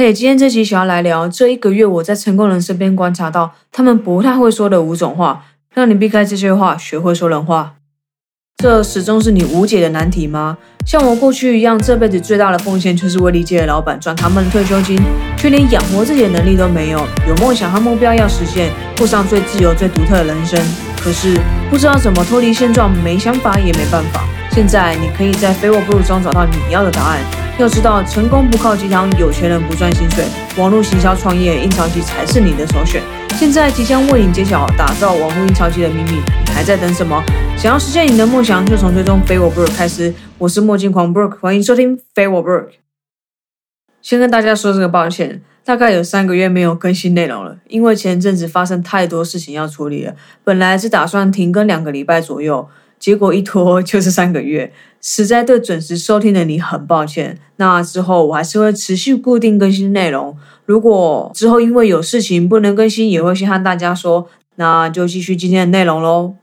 嘿，今天这期想要来聊这一个月我在成功人身边观察到他们不太会说的五种话，让你避开这些话，学会说人话。这始终是你无解的难题吗？像我过去一样，这辈子最大的奉献就是为理解的老板赚他们的退休金，却连养活自己的能力都没有。有梦想和目标要实现，过上最自由、最独特的人生。可是不知道怎么脱离现状，没想法也没办法。现在你可以在非我不如中找到你要的答案。要知道，成功不靠鸡汤，有钱人不赚薪水，网络行销创业印钞机才是你的首选。现在即将为你揭晓打造网络印钞机的秘密，你还在等什么？想要实现你的梦想，就从追踪非我不可开始。我是墨镜狂 Brook，欢迎收听非我 Brook。先跟大家说这个抱歉，大概有三个月没有更新内容了，因为前阵子发生太多事情要处理了。本来是打算停更两个礼拜左右，结果一拖就是三个月，实在对准时收听的你很抱歉。那之后我还是会持续固定更新内容，如果之后因为有事情不能更新，也会先和大家说。那就继续今天的内容喽。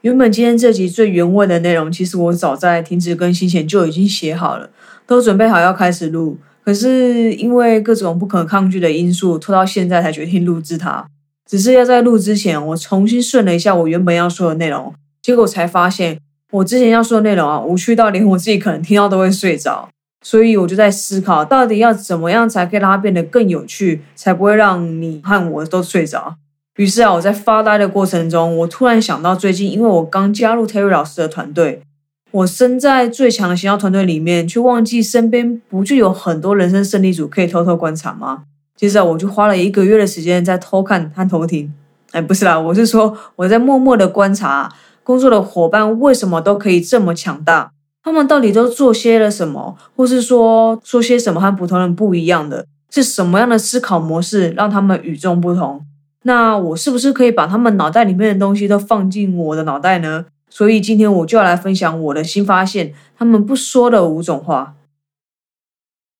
原本今天这集最原味的内容，其实我早在停止更新前就已经写好了，都准备好要开始录。可是因为各种不可抗拒的因素，拖到现在才决定录制它。只是要在录之前，我重新顺了一下我原本要说的内容，结果才发现我之前要说的内容啊，无趣到连我自己可能听到都会睡着。所以我就在思考，到底要怎么样才可以让它变得更有趣，才不会让你和我都睡着。于是啊，我在发呆的过程中，我突然想到，最近因为我刚加入 Terry 老师的团队，我身在最强的行销团队里面，却忘记身边不就有很多人生胜利组可以偷偷观察吗？接着我就花了一个月的时间在偷看和偷听。哎，不是啦，我是说我在默默的观察工作的伙伴为什么都可以这么强大，他们到底都做些了什么，或是说说些什么和普通人不一样的，是什么样的思考模式让他们与众不同？那我是不是可以把他们脑袋里面的东西都放进我的脑袋呢？所以今天我就要来分享我的新发现，他们不说的五种话。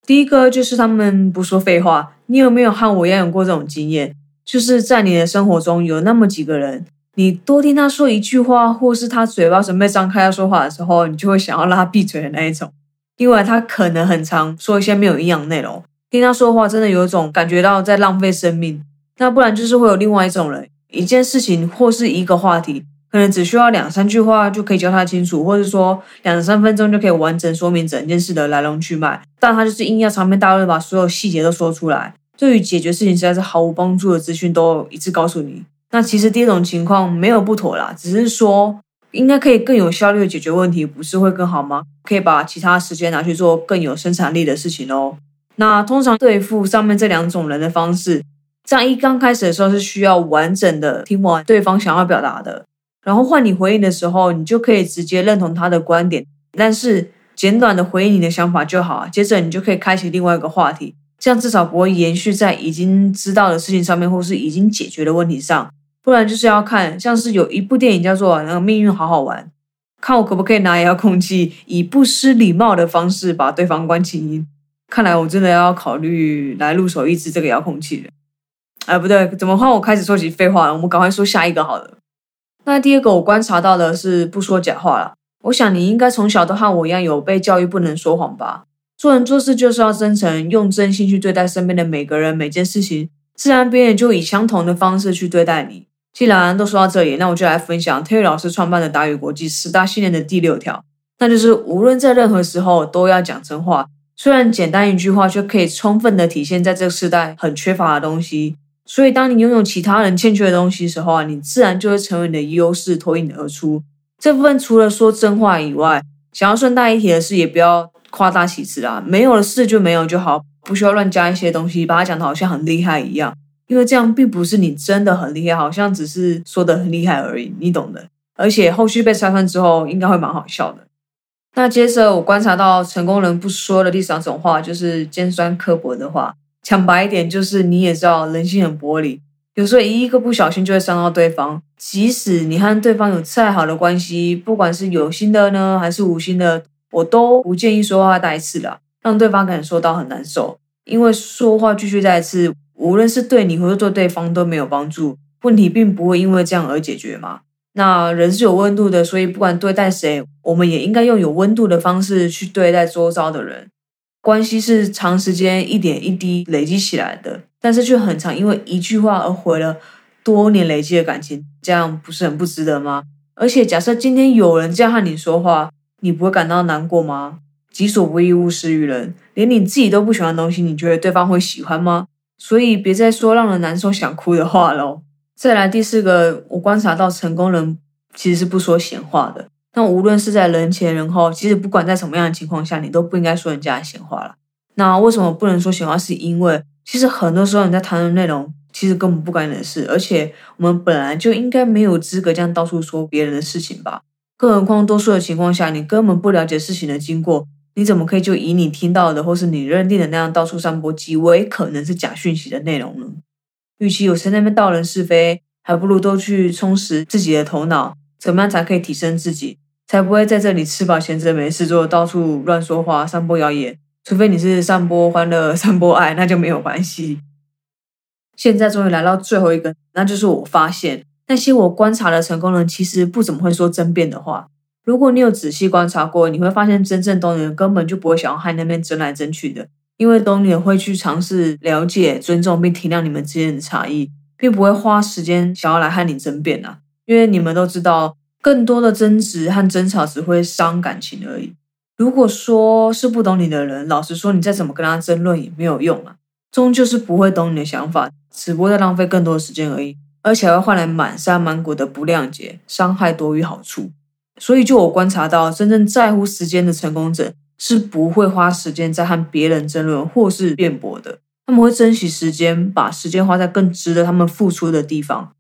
第一个就是他们不说废话。你有没有和我一样有过这种经验？就是在你的生活中有那么几个人，你多听他说一句话，或是他嘴巴准备张开要说话的时候，你就会想要让他闭嘴的那一种，因为他可能很常说一些没有营养内容。听他说话，真的有一种感觉到在浪费生命。那不然就是会有另外一种人，一件事情或是一个话题，可能只需要两三句话就可以交代清楚，或者说两三分钟就可以完整说明整件事的来龙去脉。但他就是硬要长篇大论把所有细节都说出来，对于解决事情实在是毫无帮助的资讯都一次告诉你。那其实第一种情况没有不妥啦，只是说应该可以更有效率的解决问题，不是会更好吗？可以把其他时间拿去做更有生产力的事情哦。那通常对付上面这两种人的方式。这样一刚开始的时候是需要完整的听完对方想要表达的，然后换你回应的时候，你就可以直接认同他的观点，但是简短的回应你的想法就好。接着你就可以开启另外一个话题，这样至少不会延续在已经知道的事情上面，或是已经解决的问题上。不然就是要看，像是有一部电影叫做《那个命运好好玩》，看我可不可以拿遥控器以不失礼貌的方式把对方关静音。看来我真的要考虑来入手一支这个遥控器了。哎，不对，怎么换我开始说起废话了？我们赶快说下一个好了。那第二个我观察到的是不说假话了。我想你应该从小都和我一样有被教育不能说谎吧？做人做事就是要真诚，用真心去对待身边的每个人、每件事情，自然别人就以相同的方式去对待你。既然都说到这里，那我就来分享 Terry 老师创办的达语国际十大信念的第六条，那就是无论在任何时候都要讲真话。虽然简单一句话，却可以充分的体现在这个时代很缺乏的东西。所以，当你拥有其他人欠缺的东西时候啊，你自然就会成为你的优势，脱颖而出。这部分除了说真话以外，想要顺带一提的是，也不要夸大其词啊。没有的事就没有就好，不需要乱加一些东西，把它讲的好像很厉害一样。因为这样并不是你真的很厉害，好像只是说的很厉害而已，你懂的。而且后续被拆穿之后，应该会蛮好笑的。那接着我观察到成功人不说的第三种话，就是尖酸刻薄的话。讲白一点，就是你也知道，人性很玻璃，有时候一个不小心就会伤到对方。即使你和对方有再好的关系，不管是有心的呢，还是无心的，我都不建议说话带刺的，让对方感受到很难受。因为说话继续带刺，无论是对你或者对对方都没有帮助，问题并不会因为这样而解决嘛。那人是有温度的，所以不管对待谁，我们也应该用有温度的方式去对待周遭的人。关系是长时间一点一滴累积起来的，但是却很长，因为一句话而毁了多年累积的感情，这样不是很不值得吗？而且，假设今天有人这样和你说话，你不会感到难过吗？己所不欲，勿施于人，连你自己都不喜欢的东西，你觉得对方会喜欢吗？所以，别再说让人难受、想哭的话喽。再来第四个，我观察到成功人其实是不说闲话的。那无论是在人前人后，其实不管在什么样的情况下，你都不应该说人家的闲话了。那为什么不能说闲话？是因为其实很多时候你在谈论内容，其实根本不关你的事，而且我们本来就应该没有资格这样到处说别人的事情吧。更何况多数的情况下，你根本不了解事情的经过，你怎么可以就以你听到的或是你认定的那样到处散播极为可能是假讯息的内容呢？与其有谁那边道人是非，还不如都去充实自己的头脑，怎么样才可以提升自己？才不会在这里吃饱闲着没事做，到处乱说话、散播谣言。除非你是散播欢乐、散播爱，那就没有关系。现在终于来到最后一个，那就是我发现那些我观察的成功人，其实不怎么会说争辩的话。如果你有仔细观察过，你会发现真正懂你的人根本就不会想要和那边争来争去的，因为懂你的会去尝试了解、尊重并体谅你们之间的差异，并不会花时间想要来和你争辩啊。因为你们都知道。更多的争执和争吵只会伤感情而已。如果说是不懂你的人，老实说，你再怎么跟他争论也没有用啊，终究是不会懂你的想法，只不过在浪费更多的时间而已，而且会换来满山满谷的不谅解，伤害多于好处。所以，就我观察到，真正在乎时间的成功者是不会花时间在和别人争论或是辩驳的，他们会珍惜时间，把时间花在更值得他们付出的地方。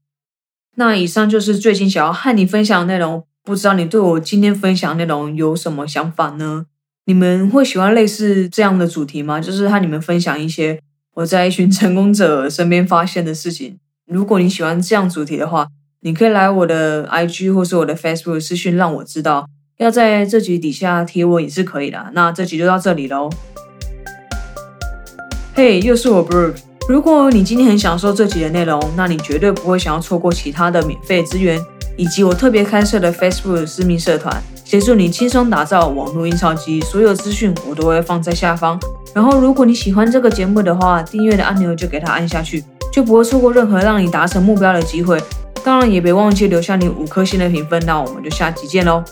那以上就是最近想要和你分享的内容，不知道你对我今天分享内容有什么想法呢？你们会喜欢类似这样的主题吗？就是和你们分享一些我在一群 成功者身边发现的事情。如果你喜欢这样主题的话，你可以来我的 IG 或是我的 Facebook 私讯让我知道。要在这集底下贴我也是可以的。那这集就到这里喽。嘿，又是我 Bro。如果你今天很享受这集的内容，那你绝对不会想要错过其他的免费资源，以及我特别开设的 Facebook 私密社团，协助你轻松打造网络印钞机。所有资讯我都会放在下方。然后，如果你喜欢这个节目的话，订阅的按钮就给它按下去，就不会错过任何让你达成目标的机会。当然，也别忘记留下你五颗星的评分。那我们就下集见喽。